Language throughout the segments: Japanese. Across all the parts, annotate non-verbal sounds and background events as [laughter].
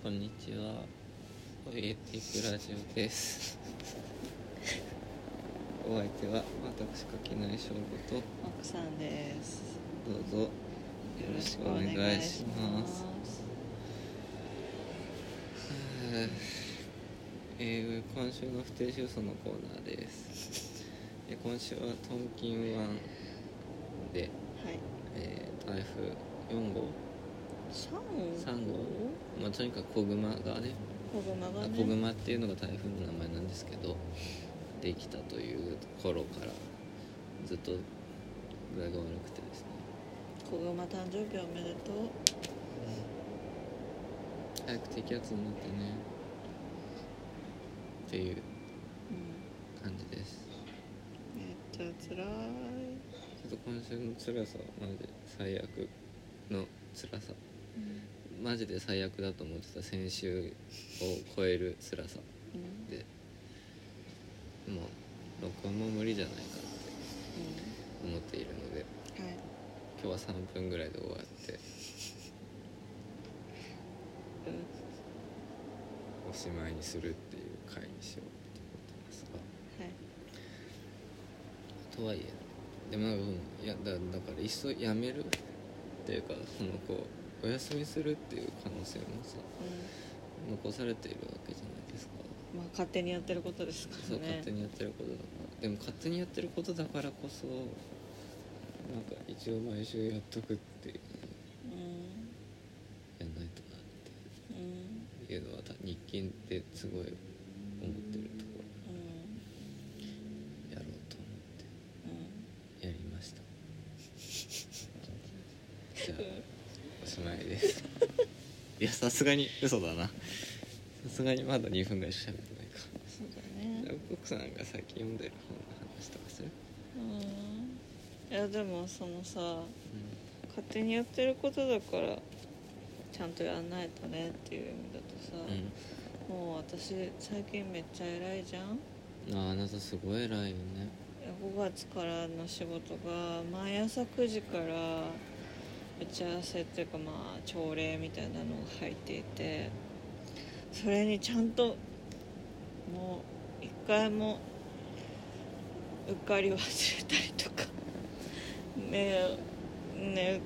こんにちは。オイエティクラジオです。お相手は私垣内翔吾と奥さんです。どうぞよろしくお願いします。えーえー今週の不定収送のコーナーです。え今週はトンキン湾で、はい。えー台風4号、三3号、まあ、とにかく子グマがね。子グマがね。子グマっていうのが台風の名前なんですけどできたという頃からずっと具合が悪くてですね。子グマ誕生日おめでとう。早く低気圧になってね。っていううん。感じですめっちゃ辛い。ちょっと今週の辛さはマジで最悪の辛さマジで最悪だと思ってた先週を超える辛さうん。でもう録音も無理じゃないかって思っているのでうん。はい。今日は3分ぐらいで終わってうん。おしまいにするっていう回にしようと思ってますがはい。とはいえでもなんかうんいやだだからいっそやめる？っていうかそのこうお休みするっていう可能性もさう残されているわけじゃないですかん。まあ勝手にやってることですかそうらね。勝手にやってることだからでも勝手にやってることだからこそなんか一応毎週やっとくっていううん。やんないとなってうん。いうのはた日勤ってすごい思ってるとこうん。ろやろうと思ってうん。やりましたじゃあおしまいですいやさすがに嘘だな。さすがにまだ2分ぐらいしか喋ってないか。そうだね。奥さんが最近読んでる本の話とかする？うん。いやでもそのさ勝手にやってることだからちゃんとやんないとねっていう意味だとさ、うん、もう私最近めっちゃ偉いじゃん？うん、ああなたすごい偉いよね。いや5月からの仕事が毎朝9時から打ち合わせっていうかまあ朝礼みたいなのが入っていてそれにちゃんともう一回もうっかり忘れたりとか [laughs] ね寝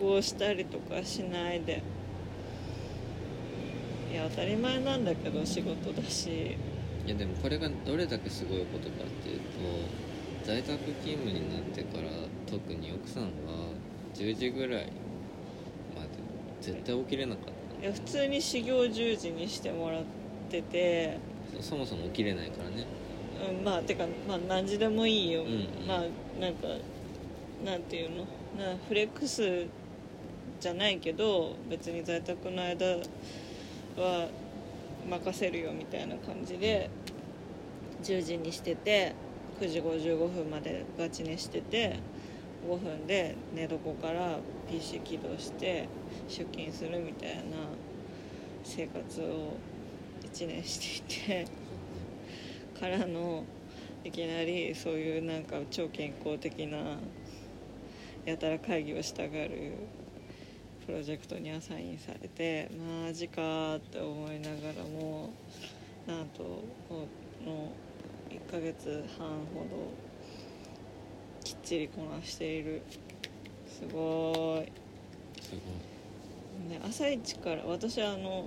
坊したりとかしないでいや当たり前なんだけど仕事だし。いやでもこれがどれだけすごいことかっていうと在宅勤務になってから特に奥さんは10時ぐらいまで絶対起きれなかった。いや普通に始業10時にしてもらってて、そもそも起きれないからね。うん、まあてか、まあ、何時でもいいよ、うんうん。まあなんかなんていうの？なフレックスじゃないけど別に在宅の間は任せるよみたいな感じで10時にしてて9時55分までガチ寝してて5分で寝床から PC 起動して出勤するみたいな生活を1年していてからのいきなりそういうなんか超健康的なやたら会議をしたがるプロジェクトにアサインされてマジかーって思いながらもなんとこの1ヶ月半ほどきっちりこなしている。すごい。すごい。ね、朝一から私あの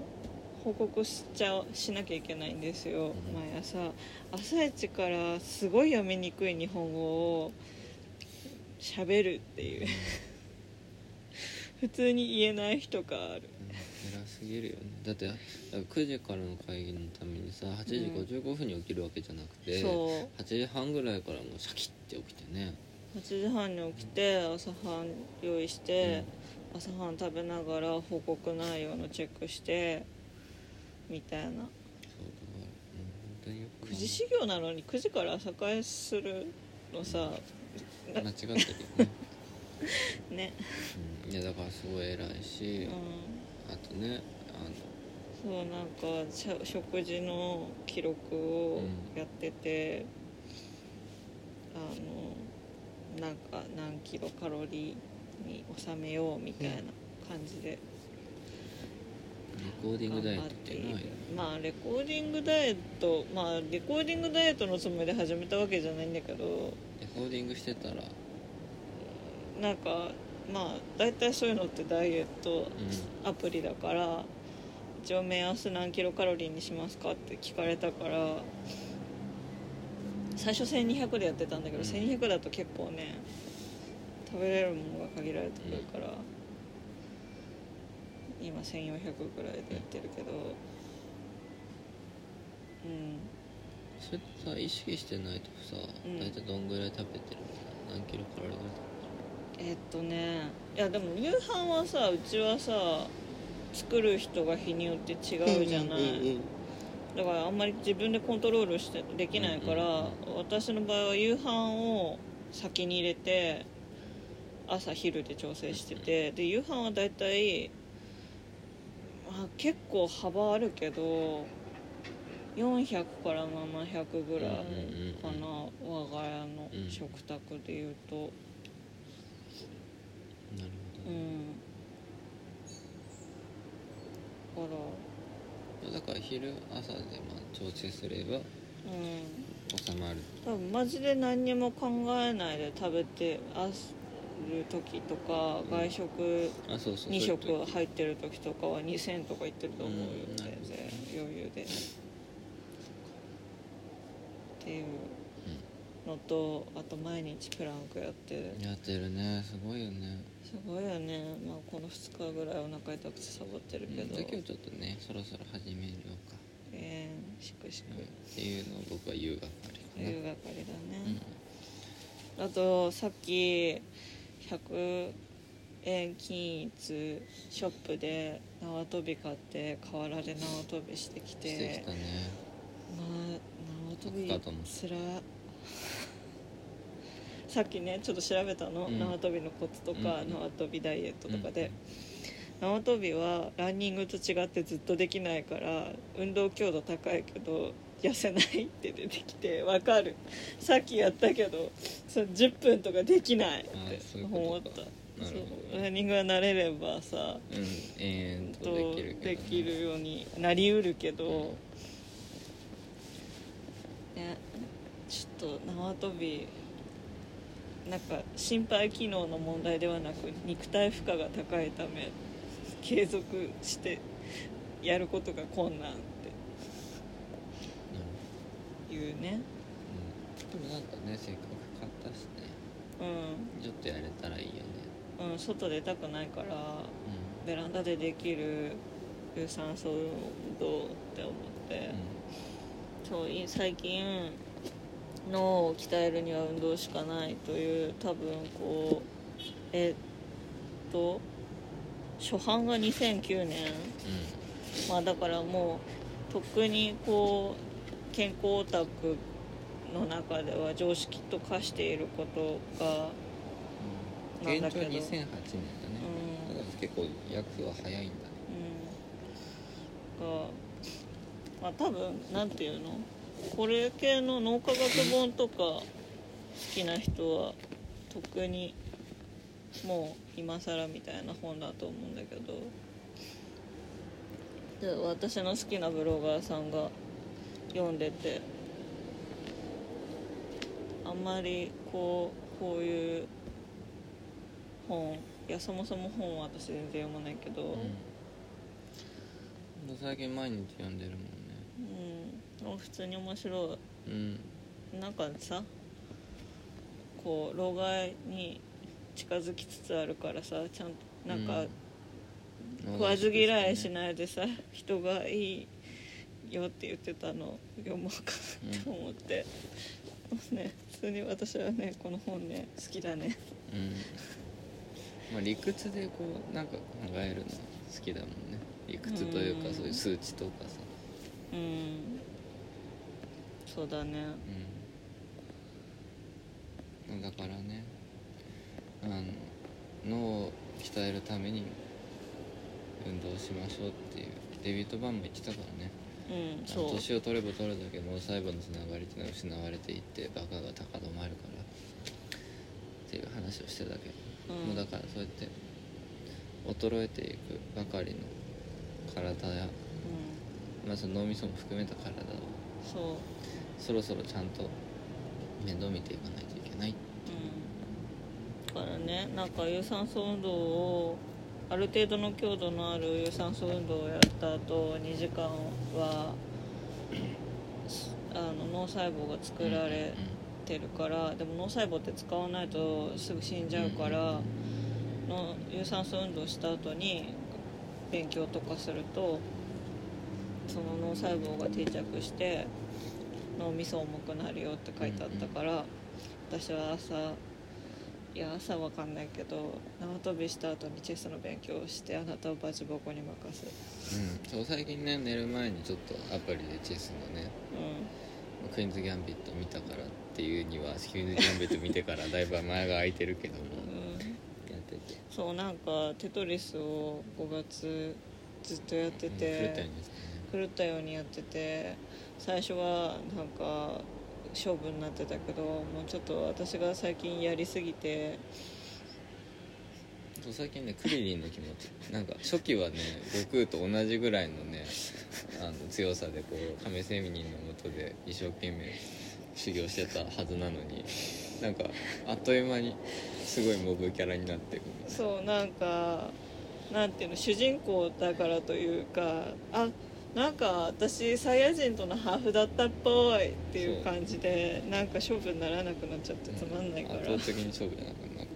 報告しちゃしなきゃいけないんですよ、うん。毎朝。朝一からすごい読みにくい日本語を喋るっていう。普通に言えない人がある。うん。偉すぎるよね。だってだから9時からの会議のためにさ8時55分に起きるわけじゃなくて、そう。8時半ぐらいからもうシャキッて起きてね8時半に起きて朝飯用意して、朝飯食べながら報告内容のチェックしてみたいな。そうだからもう本当によく。9時始業なのに9時から朝会するのさ間違ってるよね、[laughs] ね。うん、いやだからすごい偉いし、うん。あとねあそうなんか食事の記録をやってて、ああのなんか何キロカロリーに収めようみたいな感じでレコーディングダイエットってい？うのはまあレコーディングダイエットまあレコーディングダイエットのつもりで始めたわけじゃないんだけどレコーディングしてたら？なんかまあ大体そういうのってダイエットアプリだから一応目安何キロカロリーにしますかって聞かれたから最初1200でやってたんだけど、うん。1200だと結構ね食べれるものが限られてくるから、今1400ぐらいでやってるけどうん。それってさ意識してないとさ、うん。大体どんぐらい食べてるの何キロカロリーぐらいえっとねいやでも夕飯はさうちはさ作る人が日によって違うじゃない、だからあんまり自分でコントロールしてできないから、私の場合は夕飯を先に入れて朝昼で調整しててで夕飯は大体、まあ、結構幅あるけど400から700ぐらいかな、我が家の食卓でいうと。なるほど、うん。だからだから昼朝でまあ調整すればうん。収まる。多分マジで何にも考えないで食べてある時とかうん。外食あそうそう2そういう時。食入ってる時とかは2000とかいってると思うよ。全然余裕で。っていうのとあと毎日プランクやってる。やってるね。すごいよね。すごいよね。まあこの2日ぐらいお腹痛くてサボってるけど、うん、今日ちょっとねそろそろ始めようか、えー、しくしうん、っくていうのを僕は言う係かな。夕係だね、うん。あとさっき100円均一ショップで縄跳び買って河原で縄跳びしてきて。してきたね。まあ縄跳びつらさっきねちょっと調べたの、うん。縄跳びのコツとか、うん。縄跳びダイエットとかで、縄跳びはランニングと違ってずっとできないから運動強度高いけど痩せないって出てきてわかる。さっきやったけどその10分とかできないってあそういうことか。思った。なるそほど。うランニングが慣れればさうんととできるけど、ね、できるようになりうるけど、ねちょっと縄跳びなんか心肺機能の問題ではなく肉体負荷が高いため継続してやることが困難っていうね。うん、でもなんかねせっかく買ったしね。うん。ちょっとやれたらいいよね。うん、外出たくないからうベランダでできる有酸素運動って思って、そうい最近脳を鍛えるには運動しかないという多分こうえっと初版が2009年。まあだからもうとっくにこう健康オタクの中では常識と化していることがうん、うん、なんだけど。現状2008年だね、うん。だから結構役は早いんだね。うん。がまあ多分なんていうの？これ系の脳科学本とか好きな人は特にもう今更みたいな本だと思うんだけど。で私の好きなブロガーさんが読んでてあんまりこうこういう本いやそもそも本は私全然読まないけど、うん。最近毎日読んでるもんね。うん、普通に面白うん。いなんかさこう老害に近づきつつあるからさちゃんとなんか食わず嫌いしないでさ人がいいよって言ってたのを読もうかなって思って、ね普通に私はねこの本ね好きだね。うん。まあ理屈でこうなんか考えるの好きだもんね。理屈というかうん。そういう数値とかさ。うんそうだね。うん。だからねあの脳を鍛えるために運動しましょうっていうデビッド・バンも言ってたからね。うんそう。年を取れば取るだけ脳細胞のつながりっていうのは失われていってバカが高止まるからっていう話をしてたけど、うん。もうだからそうやって衰えていくばかりの体や、うん。まあ、その脳みそも含めた体をそうそろそろちゃんと面倒見ていかないといけない。うん。だからねなんか有酸素運動をある程度の強度のある有酸素運動をやった後2時間はあの脳細胞が作られてるから、でも脳細胞って使わないとすぐ死んじゃうから、の有酸素運動した後に勉強とかするとその脳細胞が定着して脳みそ重くなるよって書いてあったから、私は朝いや朝わかんないけど縄跳びした後にチェスの勉強をしてあなたをバチボコに任す。うん、そう最近ね寝る前にちょっとアプリでチェスのねうクイーンズ・ギャンビット見たからっていうにはクイーンズ・ギャンビット見てからだいぶ前が空いてるけどもん、うん、やってて。そうなんかテトリスを5月ずっとやってうん。て、うにですね。狂ったようにやってて最初はなんか勝負になってたけどもうちょっと私が最近やりすぎて。最近ねクリリンの気持ち。なんか初期はね悟空と同じぐらいのねあの強さでこう亀仙人のもとで一生懸命修行してたはずなのになんかあっという間にすごいモブキャラになっていくみたいそうなんかなんていうの主人公だからというかあなんか私サイヤ人とのハーフだったっぽいっていう感じでなんか勝負にならなくなっちゃってなつまんないから、圧倒的に勝負じゃなくなく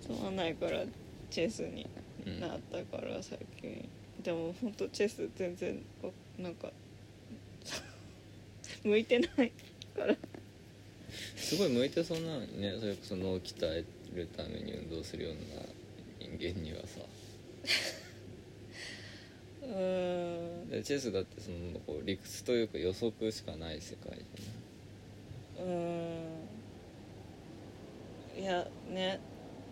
つまんないからチェスにうんなったから最近。でも本当チェス全然なんか [laughs] 向いてないから。すごい向いてそうなのにねそれこそ脳を鍛えるために運動するような人間にはさ [laughs] うーん。でチェスだってそのこう理屈というか予測しかない世界じゃない？うーん。いやね。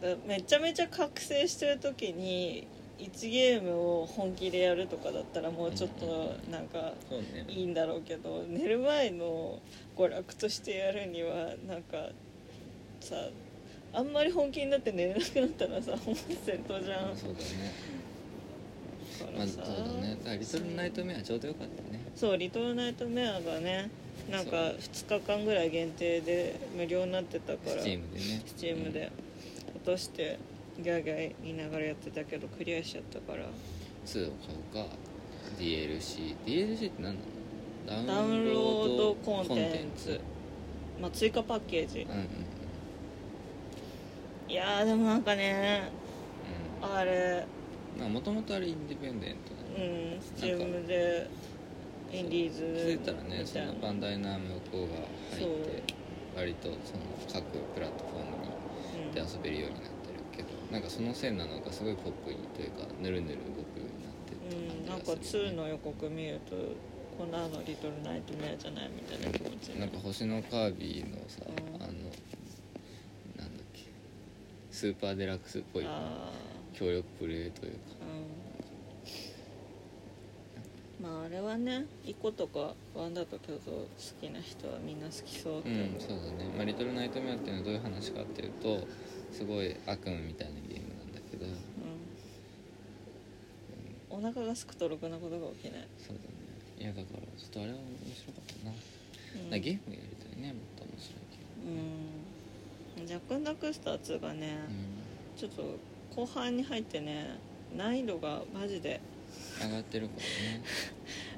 だめちゃめちゃ覚醒してる時に1ゲームを本気でやるとかだったらもうちょっとなんかいいんだろうけど寝る前の娯楽としてやるにはなんかさあんまり本気になって寝れなくなったらさ本末転倒じゃん。そうだねからまずそうさだね。だからリトルナイトメアちょうどよかったね。そうリトルナイトメアがねなんか2日間ぐらい限定で無料になってたからスチームでね。スチームで。落としてギャーギャー言いながらやってたけどクリアしちゃったから。2を買うか DLC DLC って何なの？ダウンロードコンテンツ。まあ追加パッケージ。うんうん。いやーでもなんかねうん。あれもともとあれインディペンデントうだね。ん。スチームでインディーズ気づいたらねそのバンダイナムコが入って割とその各プラットフォームにで遊べるようになってるけどなんかそのせいなのかすごいポップにというかぬるぬる動くようになってうん、なんかって感じがする2の予告見るとこんなのリトルナイトメアじゃないみたいな気持ちに。なんか星のカービィのさ、うん。あのなんだっけスーパーデラックスっぽいあ協力プレイというか。ーうん。まああれはねイコとかワンダと巨像好きな人はみんな好きそうって思う、うんそうだね、まあ、リトルナイトメアっていうのはどういう話かっていうとすごい悪夢みたいなゲームなんだけど。うん。お腹がすくとろくなことが起きない、そうだね。いやだからちょっとあれは面白かったな、うん、ゲームやりたいね。もっと面白いうん。ジャック・ダックスター2がね、ゲーム、ちょっと後半に入ってね難易度がマジでうん、上がってるからね。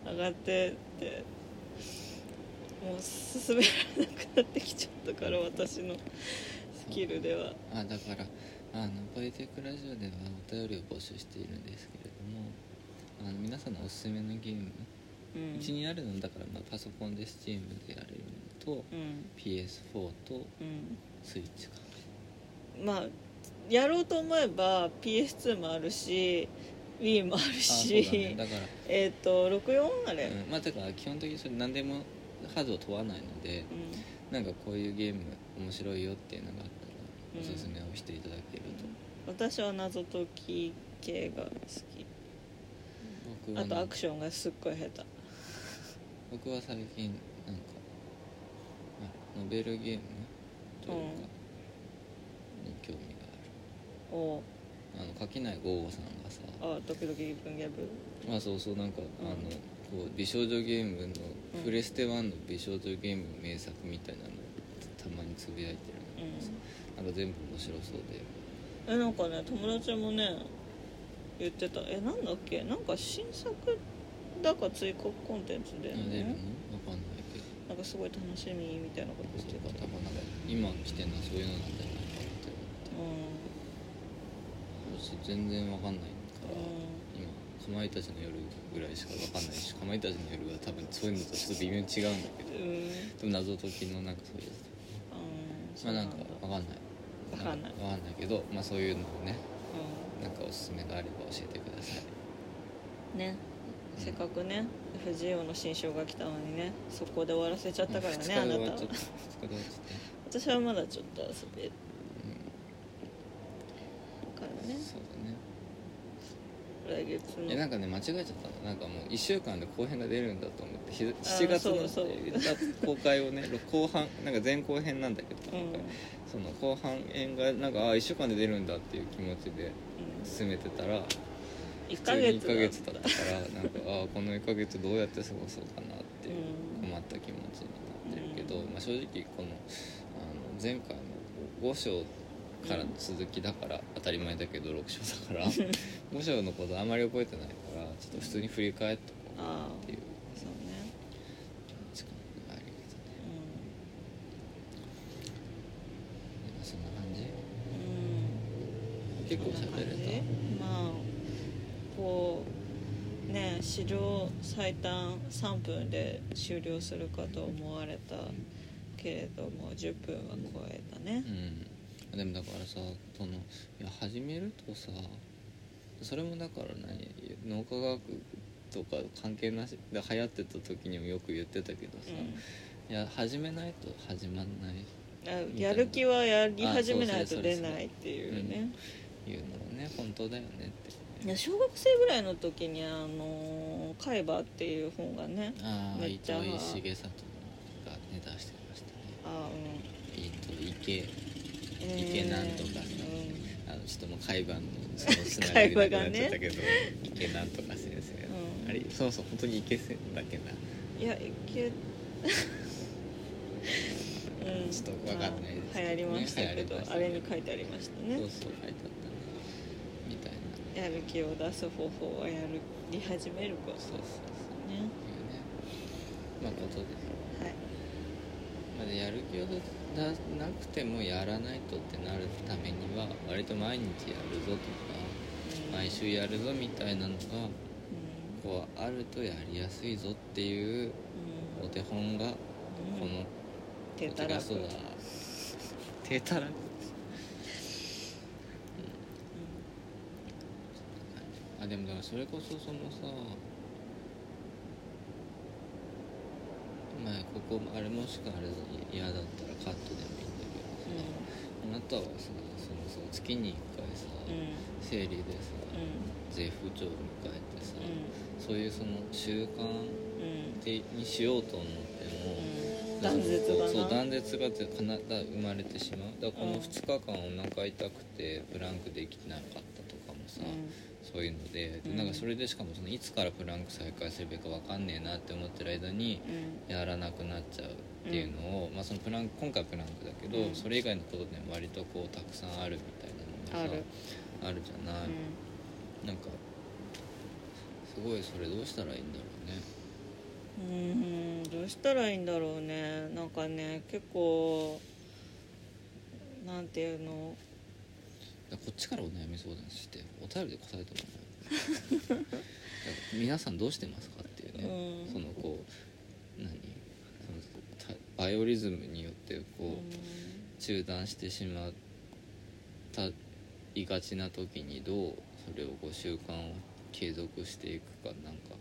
[laughs] 上がってってもう進められなくなってきちゃったから私のスキルでは。あだからあのポエティックラジオではお便りを募集しているんですけれどもあの皆さんのおすすめのゲームうち、にあるのだから、まあ、パソコンで Steam でやれるのとうん。PS4 とうん、スイッチか。まあやろうと思えば PS2 もあるし Wii もあるしだね。だからえっ、と64あれ、うん、まあだから基本的にそれ何でも数を問わないのでうん。なんかこういうゲーム面白いよっていうのがあったらおすすめをしていただけると、私は謎解き系が好き。僕はねあとアクションがすっごい下手。僕は最近なんかあノベルゲームというか、に興味がおあるあの垣内豪吾さんがさあドキドキ文芸部。まあそうそうなんか、うんあのこう美少女ゲームの、プレステ1の美少女ゲームの名作みたいなのたまにつぶやいてるのなんか全部面白そうで。えなんかね友達もね言ってた。えなんだっけ？なんか新作だか追加コンテンツで、あ出るのね、わかんないけど。なんかすごい楽しみみたいなことそうか言ってた。なんか今来てるのはそういうのなんじゃないかってう私全然わかんないから、ん。今かまいたちの夜ぐらいしかわかんないしかまいたちの夜は多分そういうのとちょっと微妙に違うんだけどでも謎解きのなんかそういううん。まあなんかわかんない。わかんない。わかんないけどまあそういうのをねうなんかおすすめがあれば教えてください。んね。せっかくね藤尾の新章が来たのにねそこで終わらせちゃったから2日ねあなたは。[laughs] で終わっちゃった。2日で終わっちゃっ私はまだちょっと遊べるたからねうんそうだね来月のえなんかね間違えちゃったの。なんかもう1週間で後編が出るんだと思ってひあ7月のそうそう公開をね後半なんか前後編なんだけど、うん。その後半編がなんかあ1週間で出るんだっていう気持ちで進めてたら1普通にヶ月1ヶ月だったからなんかあこの1ヶ月どうやって過ごそうかなっていううん。困った気持ちになってるけど、まあ、正直このあの前回の5章からの続きだから当たり前だけど6章だから。[laughs] 5章のことあんまり覚えてないからちょっと普通に振り返っとこうっていう。そうね。気持ちそんな感じ？んうん。結構喋れた？まあこうね史上最短3分で終了するかと思われたけれども10分は超えたね。うんでもだからさそのいや始めるとさそれもだから何脳科学とか関係なしで流行ってた時にもよく言ってたけどさ、いや始めないと始まんない。うんあやる気はやり始めないと出ないっていうね。いうのはね本当だよねって。いや小学生ぐらいの時にあの「海馬」っていう本がねああ伊めっちゃ藤重里がね出してましたね。あ伊藤池うん池なんとかさうん。あのちょっともう海馬のそのつながりなくなっちゃったけど、う池なんとか先生、うん。あれそうそう本当に池先だっけな。いやいけ [laughs] うん。ちょっとわかんないですねまあ流行りましたけど流行りましたあれに書いてありましたね。そうそう書いてあったね。みたいなやる気を出す方法はやり始めること。そうそうそう。ね。ねまあことで。すはい。まあ、でやる気を出なくてもやらないとってなるためには割と毎日やるぞとかうん。毎週やるぞみたいなのがうん。こうあるとやりやすいぞっていううん。お手本がこうん。の手たらく。手たらく。[laughs] あでもだからそれこそそのさ前ここあれもしかあれ嫌だったらカットでもいいんだけどさ、あなたはさそのさ月に1回さ、うん。うん生理でさうん。絶不調を迎えてさ、うそういうその習慣んうん的にしようと思っても、うん。断絶だな。そう断絶がかなだ生まれてしまう。だからこのうん。2日間お腹痛くてプランクできなかったとかもさ、そういうので、うん。なんかそれでしかもそのいつからプランク再開するべきかわかんねえなって思ってる間にうん。やらなくなっちゃうっていうのを、まあ、そのプランク今回プランクだけど、うん。それ以外のことでも割とこうたくさんあるみたいなのがさある。じゃない、なんかすごいそれどうしたらいいんだろうね。うんうんどうしたらいいんだろうね。なんかね結構なんていうの？こっちからお悩み相談してお便りで答えても [laughs] らう皆さんどうしてますかっていうね、うん。そのこう何？そのたバイオリズムによってこう、うん。中断してしまったいがちな時にどうそれをこう習慣を継続していくかなんか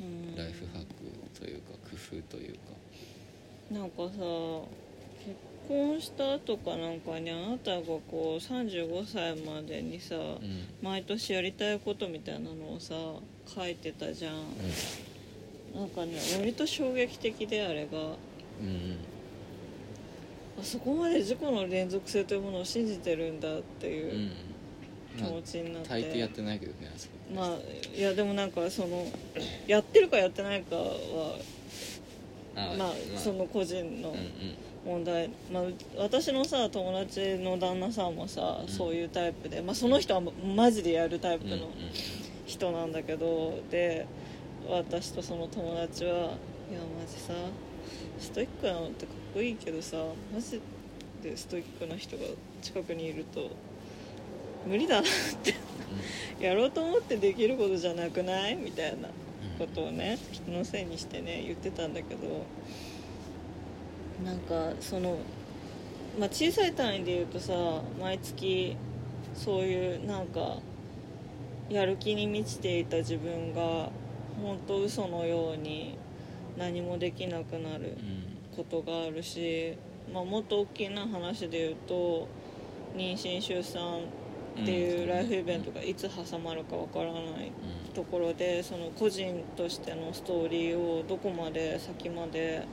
うん。ライフハックというか工夫というか。なんかさ結婚した後かなんかにあなたがこう35歳までにさ、うん。毎年やりたいことみたいなのをさ書いてたじゃん。うなんかね割と衝撃的であれが。うんあそこまで事故の連続性というものを信じてるんだってうんいううん。気持ちになって、大抵やってないけどねあそこ。まあいやでもなんかそのやってるかやってないかはあまあ。その個人のうんうん問題、まあ、私のさ友達の旦那さんもさ、うん。そういうタイプで、まあ、その人はマジでやるタイプの人なんだけど、で私とその友達は「いやマジさストイックなのってかっこいいけどさマジでストイックな人が近くにいると無理だなってやろうと思ってできることじゃなくない？みたいなことをね人のせいにしてね言ってたんだけどなんかその、まあ、小さい単位で言うとさ毎月そういうなんかやる気に満ちていた自分が本当嘘のように何もできなくなるうん。ことがあるし、まあ、もっと大きな話で言うと妊娠出産っていうライフイベントがいつ挟まるかわからないうん。ところでその個人としてのストーリーをどこまで先まで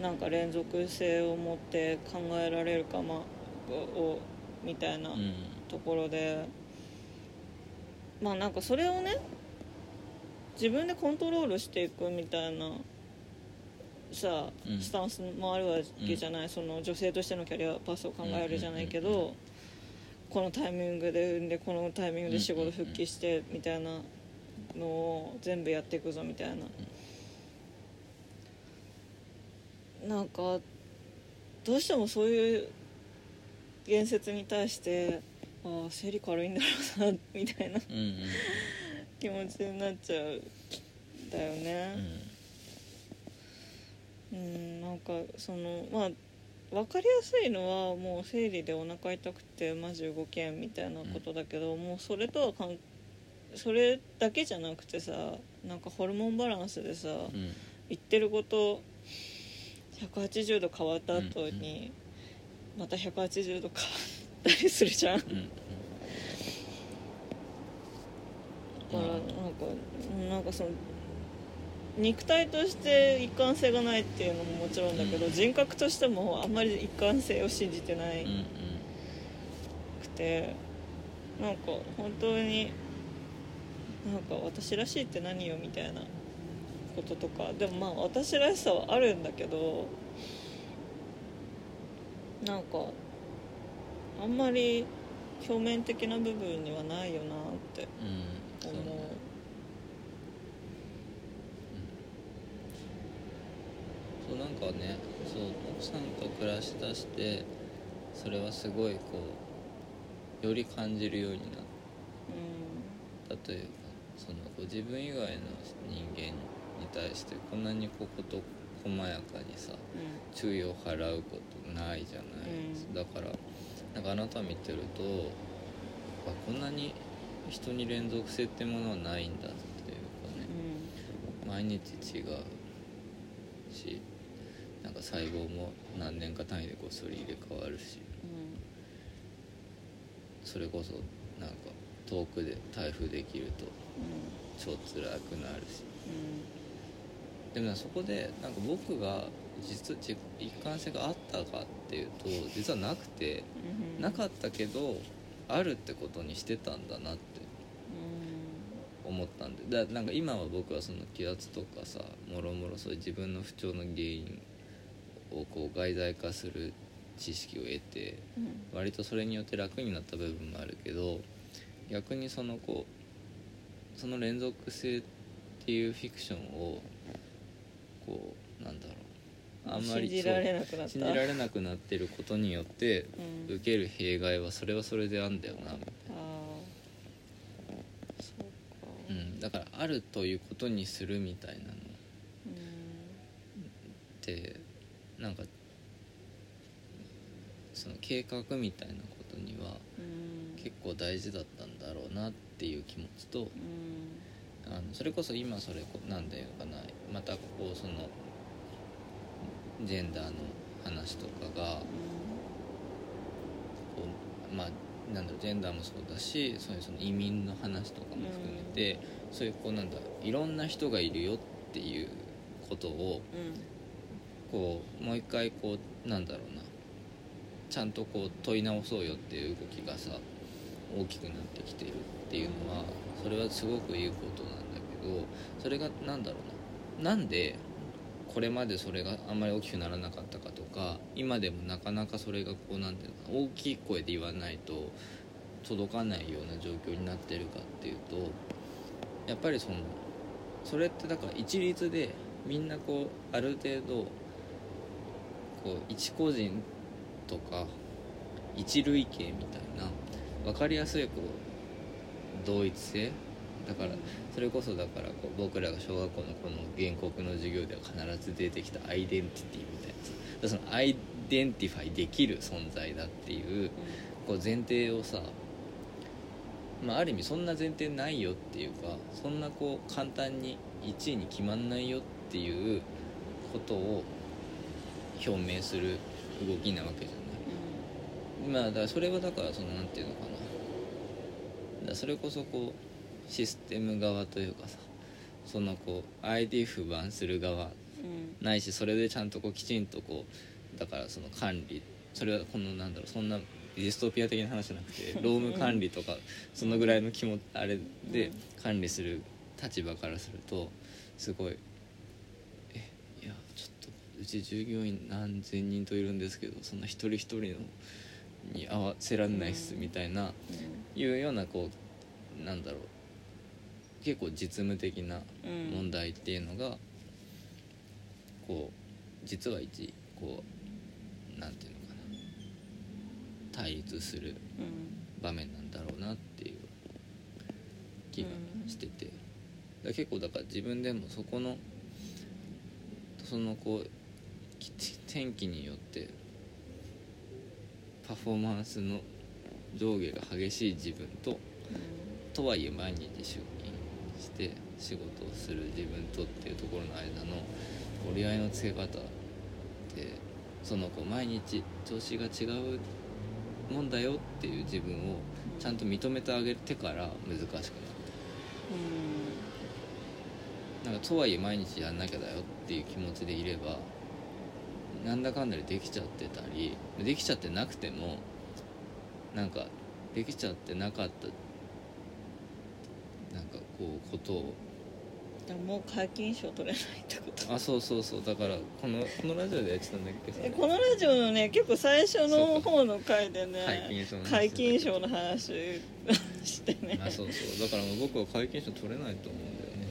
なんか連続性を持って考えられるか、まあ、をみたいなうん。ところでまあなんかそれをね自分でコントロールしていくみたいなさうん。スタンスもあるわけじゃない、その女性としてのキャリアパスを考えるじゃないけど、うんうんうん。このタイミングで産んでこのタイミングで仕事復帰してみたいなのを全部やっていくぞみたいな、なんかどうしてもそういう言説に対してああ生理軽いんだろうなみたいなうんうん。気持ちになっちゃうんだようね。んうんなんかそのまあ分かりやすいのはもう生理でお腹痛くてマジ動けんみたいなことだけど、もうそれとはかんそれだけじゃなくてさなんかホルモンバランスでさ、うん。言ってること180度変わった後に、また180度変わったりするじゃん。だかうん。らなんかうんなんかその肉体として一貫性がないっていうのももちろんだけど、うん。人格としてもあんまり一貫性を信じてないうんうん。くてなんか本当になんか私らしいって何よみたいなこととかでもまあ私らしさはあるんだけどなんかあんまり表面的な部分にはないよなってうんそう思う。ねそうなんかね。そう奥さんと暮らしだしてそれはすごいこうより感じるようになったというかそのこう自分以外の人間に対してこんなにこう事細やかにさうん。注意を払うことないじゃない。うん。だからなんかあなた見てるとあこんなに人に連続性ってものはないんだっていうかね。毎日違うしなんか細胞も何年か単位でこうそれ入れ替わるし。それこそなんか遠くで台風できると超辛くなるしでもねそこでなんか僕が実じ一貫性があったかっていうと実はなくてなかったけどあるってことにしてたんだなって思ったんで。だなんか今は僕はその気圧とかさもろもろそういう自分の不調の原因をこう外在化する知識を得て割とそれによって楽になった部分もあるけど逆にそのこうその連続性っていうフィクションをあんまり信じられなくなった。信じられなくなってることによってうん受ける弊害はそれはそれであんだよなみたいな。うん、だからあるということにするみたいなの。っうん。てなんかその計画みたいなことにはうん。結構大事だったんだろうなっていう気持ちとうん。あのそれこそ今それこなんだよかなまたこうそのジェンダーの話とかがこうまあなんだろうジェンダーもそうだしそういうその移民の話とかも含めて、そういうこうなんだいろんな人がいるよっっていうことをうん。こうもう一回こうなんだろうなちゃんとこう問い直そうよっていう動きがさ大きくなってきてるっていうのはそれはすごくいいことなんだけどそれがなんだろうななんでこれまでそれがあんまり大きくならなかったかとか今でもなかなかそれがこうなんていうのか大きい声で言わないと届かないような状況になってるかっていうとやっぱりそのそれってだから一律でみんなこうある程度こう一個人とか一類型みたいな分かりやすいこう同一性だからそれこそだからこう僕らが小学校のこの原告の授業では必ず出てきたアイデンティティみたいなさそのアイdentify できる存在だっていうこう前提をさまあ、ある意味そんな前提ないよっていうかそんなこう簡単に一意に決まんないよっていうことを表明する動きなわけじゃない。まあだからそれはだからそのなんていうのかな。だからそれこそこうシステム側というかさそのこう ID 不安する側うん。ないしそれでちゃんとこうきちんとこうだからその管理それはこのなんだろうそんなディストピア的な話じゃなくて [laughs] 労務管理とかそのぐらいの気もあれで管理する立場からするとすごいえいやちょっとうち従業員何千人といるんですけどそんな一人一人のに合わせらんないっすみたいないうようなこうなんだろう結構実務的なうん。問題っていうのがこう実は一こうなんていうのかな。対立するうん。場面なんだろうなっていう気がしてて、だ結構だから自分でもそこのそのこうき天気によってパフォーマンスの上下が激しい自分ととはいえ毎日出勤して仕事をする自分とっていうところの間の折り合いのつけ方ってそのこう毎日調子が違うもんだよっていう自分をちゃんと認めてあげてから難しくなるなんかとはいえ毎日やんなきゃだよっていう気持ちでいればなんだかんだでできちゃってたりできちゃってなくてもなんかできちゃってなかったなんかこうことを。だもう皆勤賞取れないってこと。あそうそうそう。だからこのこのラジオでやってたんだっけ？それえこのラジオのね結構最初の方の回でね皆勤賞の話。してね。あそうそう。だからもう僕は皆勤賞取れないと思うんだよね。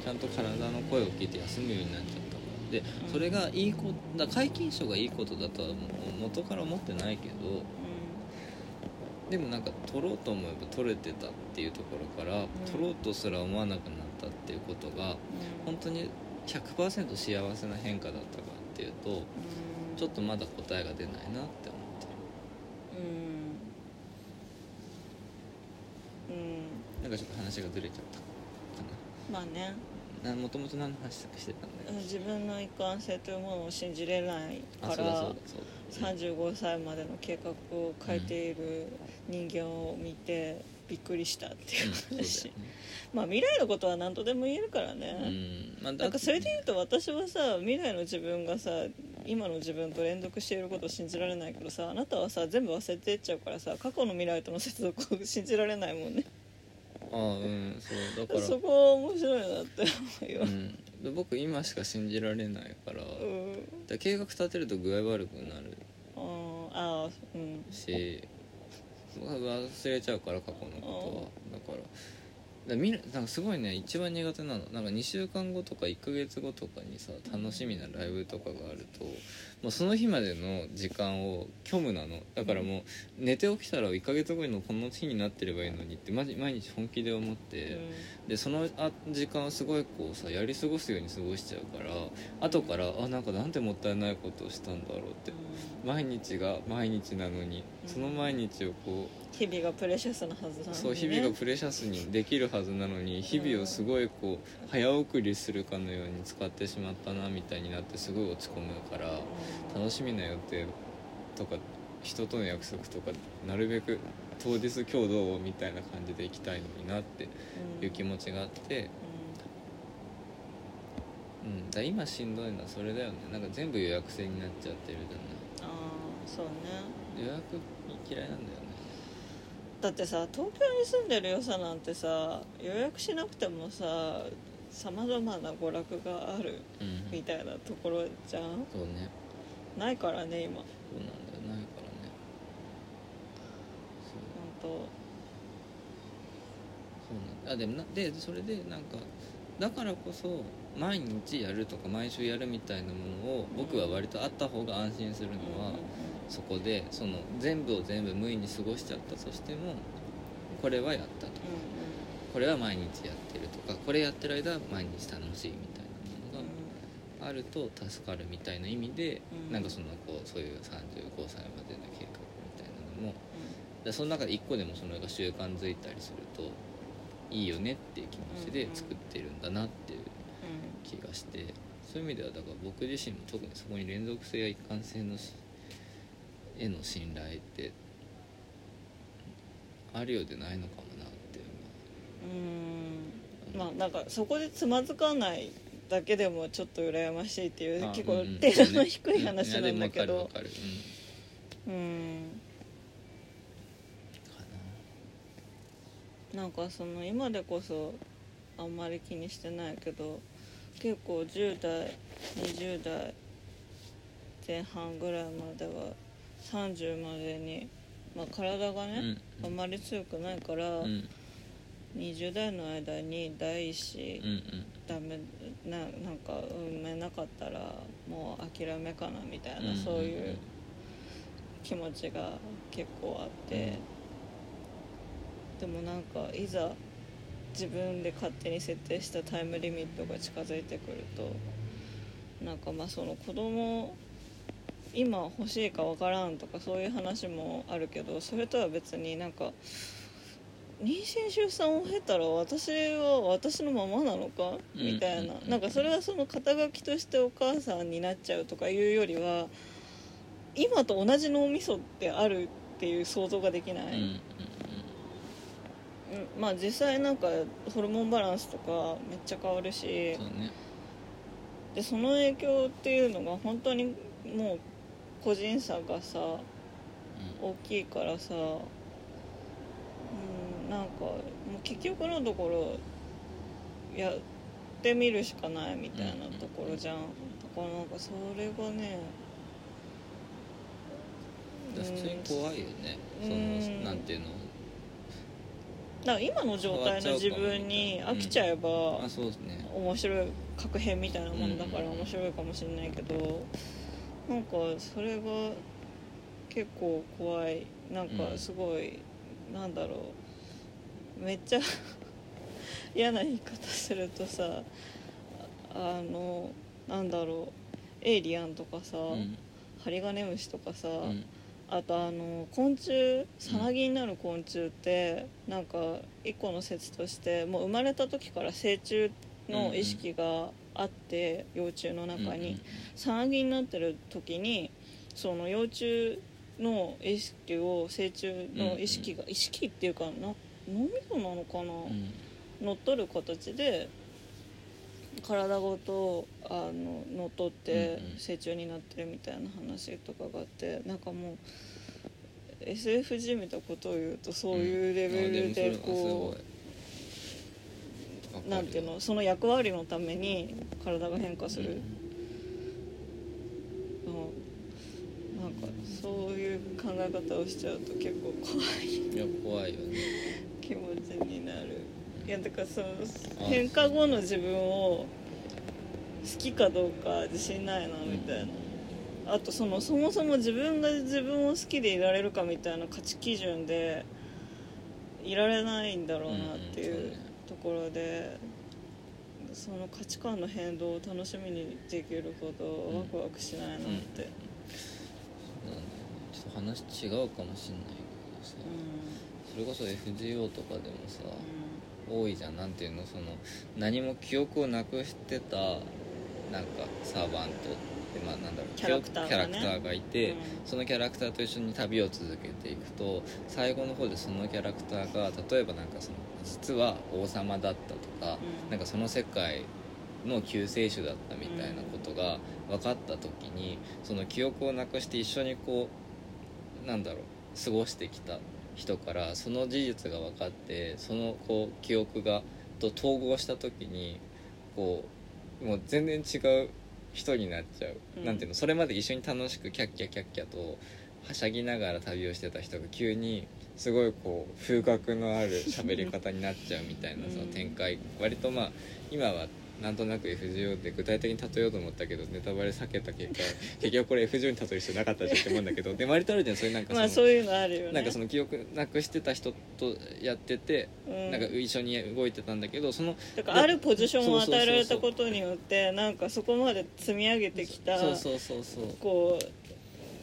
うちゃんと体の声を聞いて休むようになっちゃったから。でうん。それがいいことだ皆勤賞がいいことだとはもう元から思ってないけど。ん。でもなんか取ろうと思えば取れてたっていうところから、取ろうとすら思わなくなったっていうことが本当に100%幸せな変化だったかっていうとうん。ちょっとまだ答えが出ないなって思ってうん。うん。るなんかちょっと話がずれちゃったかまあね。ななもともと何の話してたんだよ？自分の一貫性というものを信じれないあからそうだそうだそうだ。35歳までの計画を書いている人間を見てびっくりしたっていううんそうね。[laughs] まあ未来のことは何とでも言えるからね、うんまあだなんかそれで言うと私はさ未来の自分がさ今の自分と連続していることを信じられないけどさあなたはさ全部忘れてっちゃうからさ過去の未来との接続を信じられないもんねああうんそうだから。そこ面白いなって思うよ、うん、で僕今しか信じられないから,、うん。計画立てると具合悪くなる。ああうん。し忘れちゃうから過去のことは。だからだから未来なんかすごいね一番苦手なの。なんか2週間後とか1ヶ月後とかにさ楽しみなライブとかがあるともうその日までの時間を虚無なの。だからもう寝て起きたら1ヶ月後のこの日になってればいいのにってマジ毎日本気で思って、でそのあ時間をすごいこうさやり過ごすように過ごしちゃうから後からあなんかなんてもったいないことをしたんだろうって。毎日が毎日なのにその毎日をこ日々がプレシャスなはずなのに、うね、そう日々がプレシャスにできるはずなのに日々をすごいこう早送りするかのように使ってしまったなみたいになってすごい落ち込むから楽しみな予定とか人との約束とかなるべく当日今日どうみたいな感じで行きたいのになっていう気持ちがあってうん、だ今しんどいのはそれだよね。なんか全部予約制になっちゃってるじゃああそうね。ない予約嫌いなんだよ。ねだってさ東京に住んでる良さなんてさ予約しなくてもささまざまな娯楽があるうん。みたいなところじゃん？そうね。ないからね今。そうなんだよ。ないからね。そう。本そうなんだ。あでもなでそれでなんかだからこそ毎日やるとか毎週やるみたいなものを僕は割とあった方が安心する当のは、そこでその全部を全部無意に過ごしちゃったとしてもこれはやったと。これは毎日やってるとかこれやってる間は毎日楽しいみたいなものがあると助かるみたいな意味で、うん。なんかそのこうそういう35歳までの計画みたいなのもでその中で一個でもそれが習慣づいたりするといいよねっていう気持ちで作ってるんだなっていう気がしてそういう意味ではだから僕自身も特にそこに連続性や一貫性のしへの信頼ってあるようでないのかもなっていううん。まあなんかそこでつまずかないだけでもちょっと羨ましいっていう結構あうんうん。手そうね。の低い話うんなんだけど。うん。うん。かな。んかその今でこそあんまり気にしてないけど結構10代20代前半ぐらいまでは30までに、まあ、体がなね、あん。まり強くないから、うん。うん20代の間に第一子うんうん。ダメななんか産めなかったらもう諦めかなみたいな、うんうんうん。そういう気持ちが結構あって、でもなんかいざ自分で勝手に設定したタイムリミットが近づいてくるとなんかまあその子供今欲しいかわからんとかそういう話もあるけどそれとは別になんか妊娠出産を経たら私は私のままなのか？うん。みたいな。うん。なんかそれはその肩書きとしてお母さんになっちゃうとかいうよりは今と同じ脳みそってあるっていう想像ができない、うん。まあ実際なんかホルモンバランスとかめっちゃ変わるし。そうね。でその影響っていうのが本当にもう個人差がさうん。大きいからさうんなんかもう結局のところやってみるしかないみたいなところじゃん、だからなんかそれがね普通に怖いよね。そうん。のなんていうの。だから今の状態の自分に飽きちゃえばあそうですね。面白い確変みたいなもんだからうん面白いかもしれないけどなんかそれが結構怖い。なんかすごい、なんだろう。めっちゃ [laughs] 嫌な言い方するとさあのなんだろう。エイリアンとかさ、うん。ハリガネムシとかさ、うん。あとあの昆虫さなぎになる昆虫って、なんか一個の説としてもう生まれた時から成虫の意識があって、幼虫の中に、さなぎになってる時にその幼虫の意識を成虫の意識が、意識っていうかな脳みそなのかな、乗っ取る形で体ごとあの乗っ取って成虫になってるみたいな話とかがあってなんかもう SF じみたことを言うとそういうレベルでこう、うなんていうのその役割のために体が変化する、うん。なんかそういう考え方をしちゃうと結構怖い。いや怖いよね。気持ちになる。いやだからその変化後の自分を好きかどうか自信ないなみたいな、あとそのそもそも自分が自分を好きでいられるかみたいな価値基準でいられないんだろうなっていう。うんうんところで、その価値観の変動を楽しみにできるほどワクワクしないなって、うん。なんちょっと話違うかもしんないけどさ、それこそ FGO とかでもさ、多いじゃん。なんていうの？その何も記憶をなくしてたなんかサーバントでまあなんだろうキャラクターがね。キャラクターがいて、うん。そのキャラクターと一緒に旅を続けていくと最後の方でそのキャラクターが例えばなんかその実は王様だったとか、うん。なんかその世界の救世主だったみたいなことが分かった時にその記憶をなくして一緒にこうなんだろう過ごしてきた人からその事実が分かってそのこう記憶がと統合した時にこうもう全然違う人になっちゃう、うん。なんていうの？それまで一緒に楽しくキャッキャキャッキャとはしゃぎながら旅をしてた人が急にすごいこう風格のある喋り方になっちゃうみたいなさ、うん。展開。割とまあ今はなんとなく FGO で具体的に例えようと思ったけどネタバレ避けた結果 [laughs] 結局これ FGO に例える必要なかったじゃんって思うんだけどで [laughs] 割とあるじゃんそういうなんかその,、まあそういうのあるよね。なんかその記憶なくしてた人とやってて、うんなんか一緒に動いてたんだけどそのだからあるポジションを与えられそうそうそうそう。たことによってなんかそこまで積み上げてきたそうそうそうそうこ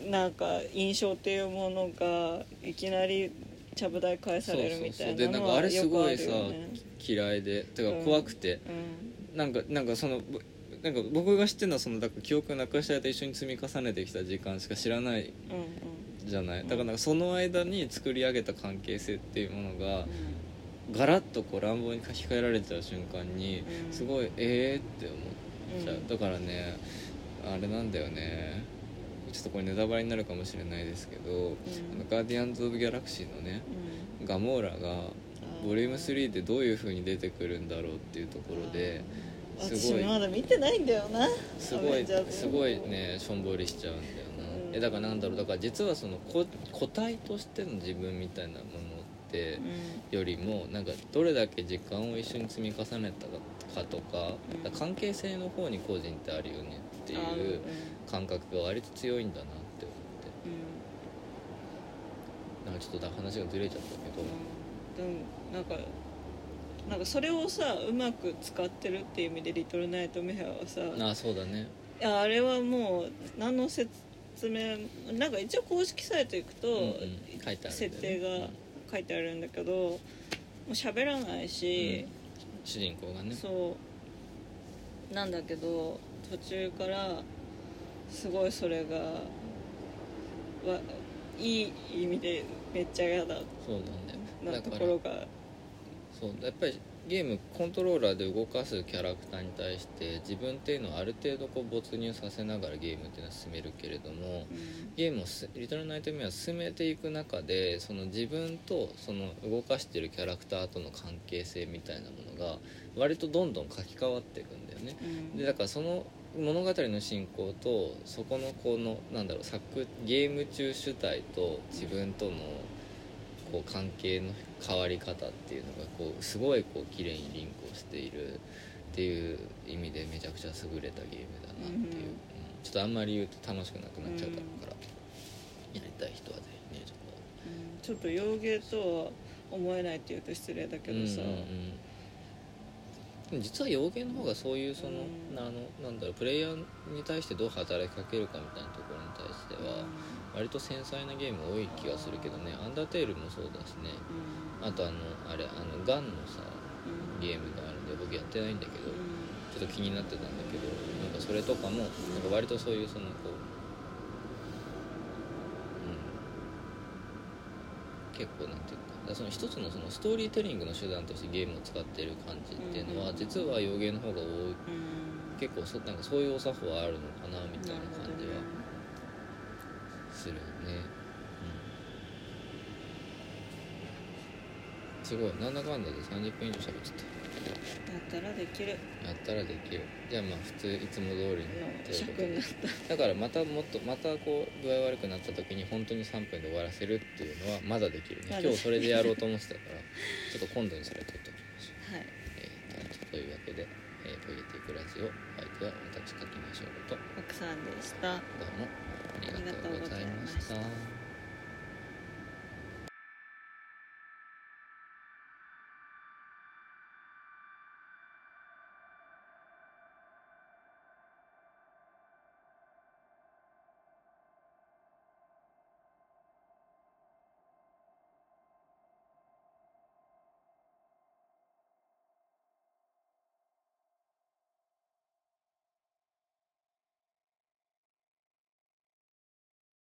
うなんか印象っていうものがいきなりちゃぶ台返されるみたいでなのはなんかあれすよくあごいさるよね嫌いでてか怖くて、うんなんかなんかそのぼなんか僕が知ってるのはそのだから記憶なくしたやと一緒に積み重ねてきた時間しか知らないうんじゃない？うんだからなんかその間に作り上げた関係性っていうものがうん。ガラッとこう乱暴に書き換えられちゃう瞬間にうん。すごいええって思っちゃう、うん。だからねあれなんだよね。ちょっとこれネタバレになるかもしれないですけど、あのガーディアンズ・オブ・ギャラクシーのねうん。ガモーラがボリューム3でどういう風に出てくるんだろうっていうところですごい私まだ見てないんだよな。すごいすごいねしょんぼりしちゃうんだよな、うん。えだからなんだろうだから実はその個個体としての自分みたいなものってうん。よりもなんかどれだけ時間を一緒に積み重ねたかとか,、うん。関係性の方に個人ってあるよねっていう感覚が割と強いんだなって思って。うん。なんかちょっと話がずれちゃったけど、でもなんかなんかそれをさうまく使ってるっていう意味で「リトルナイトメア」はさああそうだね。いやあれはもう何の説明なんか一応公式サイト行くと、設定が書いてあるんだけどもう喋らないし、主人公がね。そう。なんだけど途中からすごいそれがわいい意味でめっちゃ嫌だ。そうなんだなよだからところがそうやっぱりゲームコントローラーで動かすキャラクターに対して自分っていうのをある程度こう没入させながらゲームっていうのは進めるけれどもうん。ゲームをすリトルナイトメアを進めていく中でその自分とその動かしてるキャラクターとの関係性みたいなものが割とどんどん書き換わっていくんだよね。うん。でだからその物語の進行とそこのこのなんだろう作ゲーム中主体と自分とのこう関係の変わり方っていうのがこうすごいこう綺麗にリンクをしているっていう意味でめちゃくちゃ優れたゲームだなっていう、うんうん。ちょっとあんまり言うと楽しくなくなっちゃうだろうから、やりたい人はぜひねちょっとうん。ちょっと洋芸とは思えないっていうと失礼だけどさ、うんうんうん。実は洋芸の方がそういうその,、うん。あのなんだろうプレイヤーに対してどう働きかけるかみたいなところに対しては割と繊細なゲーム多い気がするけどね。アンダーテールもそうだしね。うんあとあのあれあのガンのさうん。ゲームがあるんで僕やってないんだけどうちょっと気になってたんだけどなんかそれとかもなんか割とそういうそのこう、うん、結構なんていうかだその一つのそのストーリーテリングの手段としてゲームを使ってる感じっていうのはうん。実は洋芸の方が多い。ん。結構そなんかそういうお作法はあるのかなみたいな感じはするよね、うん、すごい。なんだかんだで30分以上喋っちゃった。やったらできる。やったらできる。じゃあまあ普通いつも通りにの尺になった。だからまたもっとまたこう具合悪くなった時に本当に3分で終わらせるっていうのはまだできるね。今日それでやろうと思ってたからちょっと今度にそれ取っておきましょう、はい。えーというわけで「えー、トイレていくラジオ」相手は私書きましょうと奥さんでした。どうもありがとうございました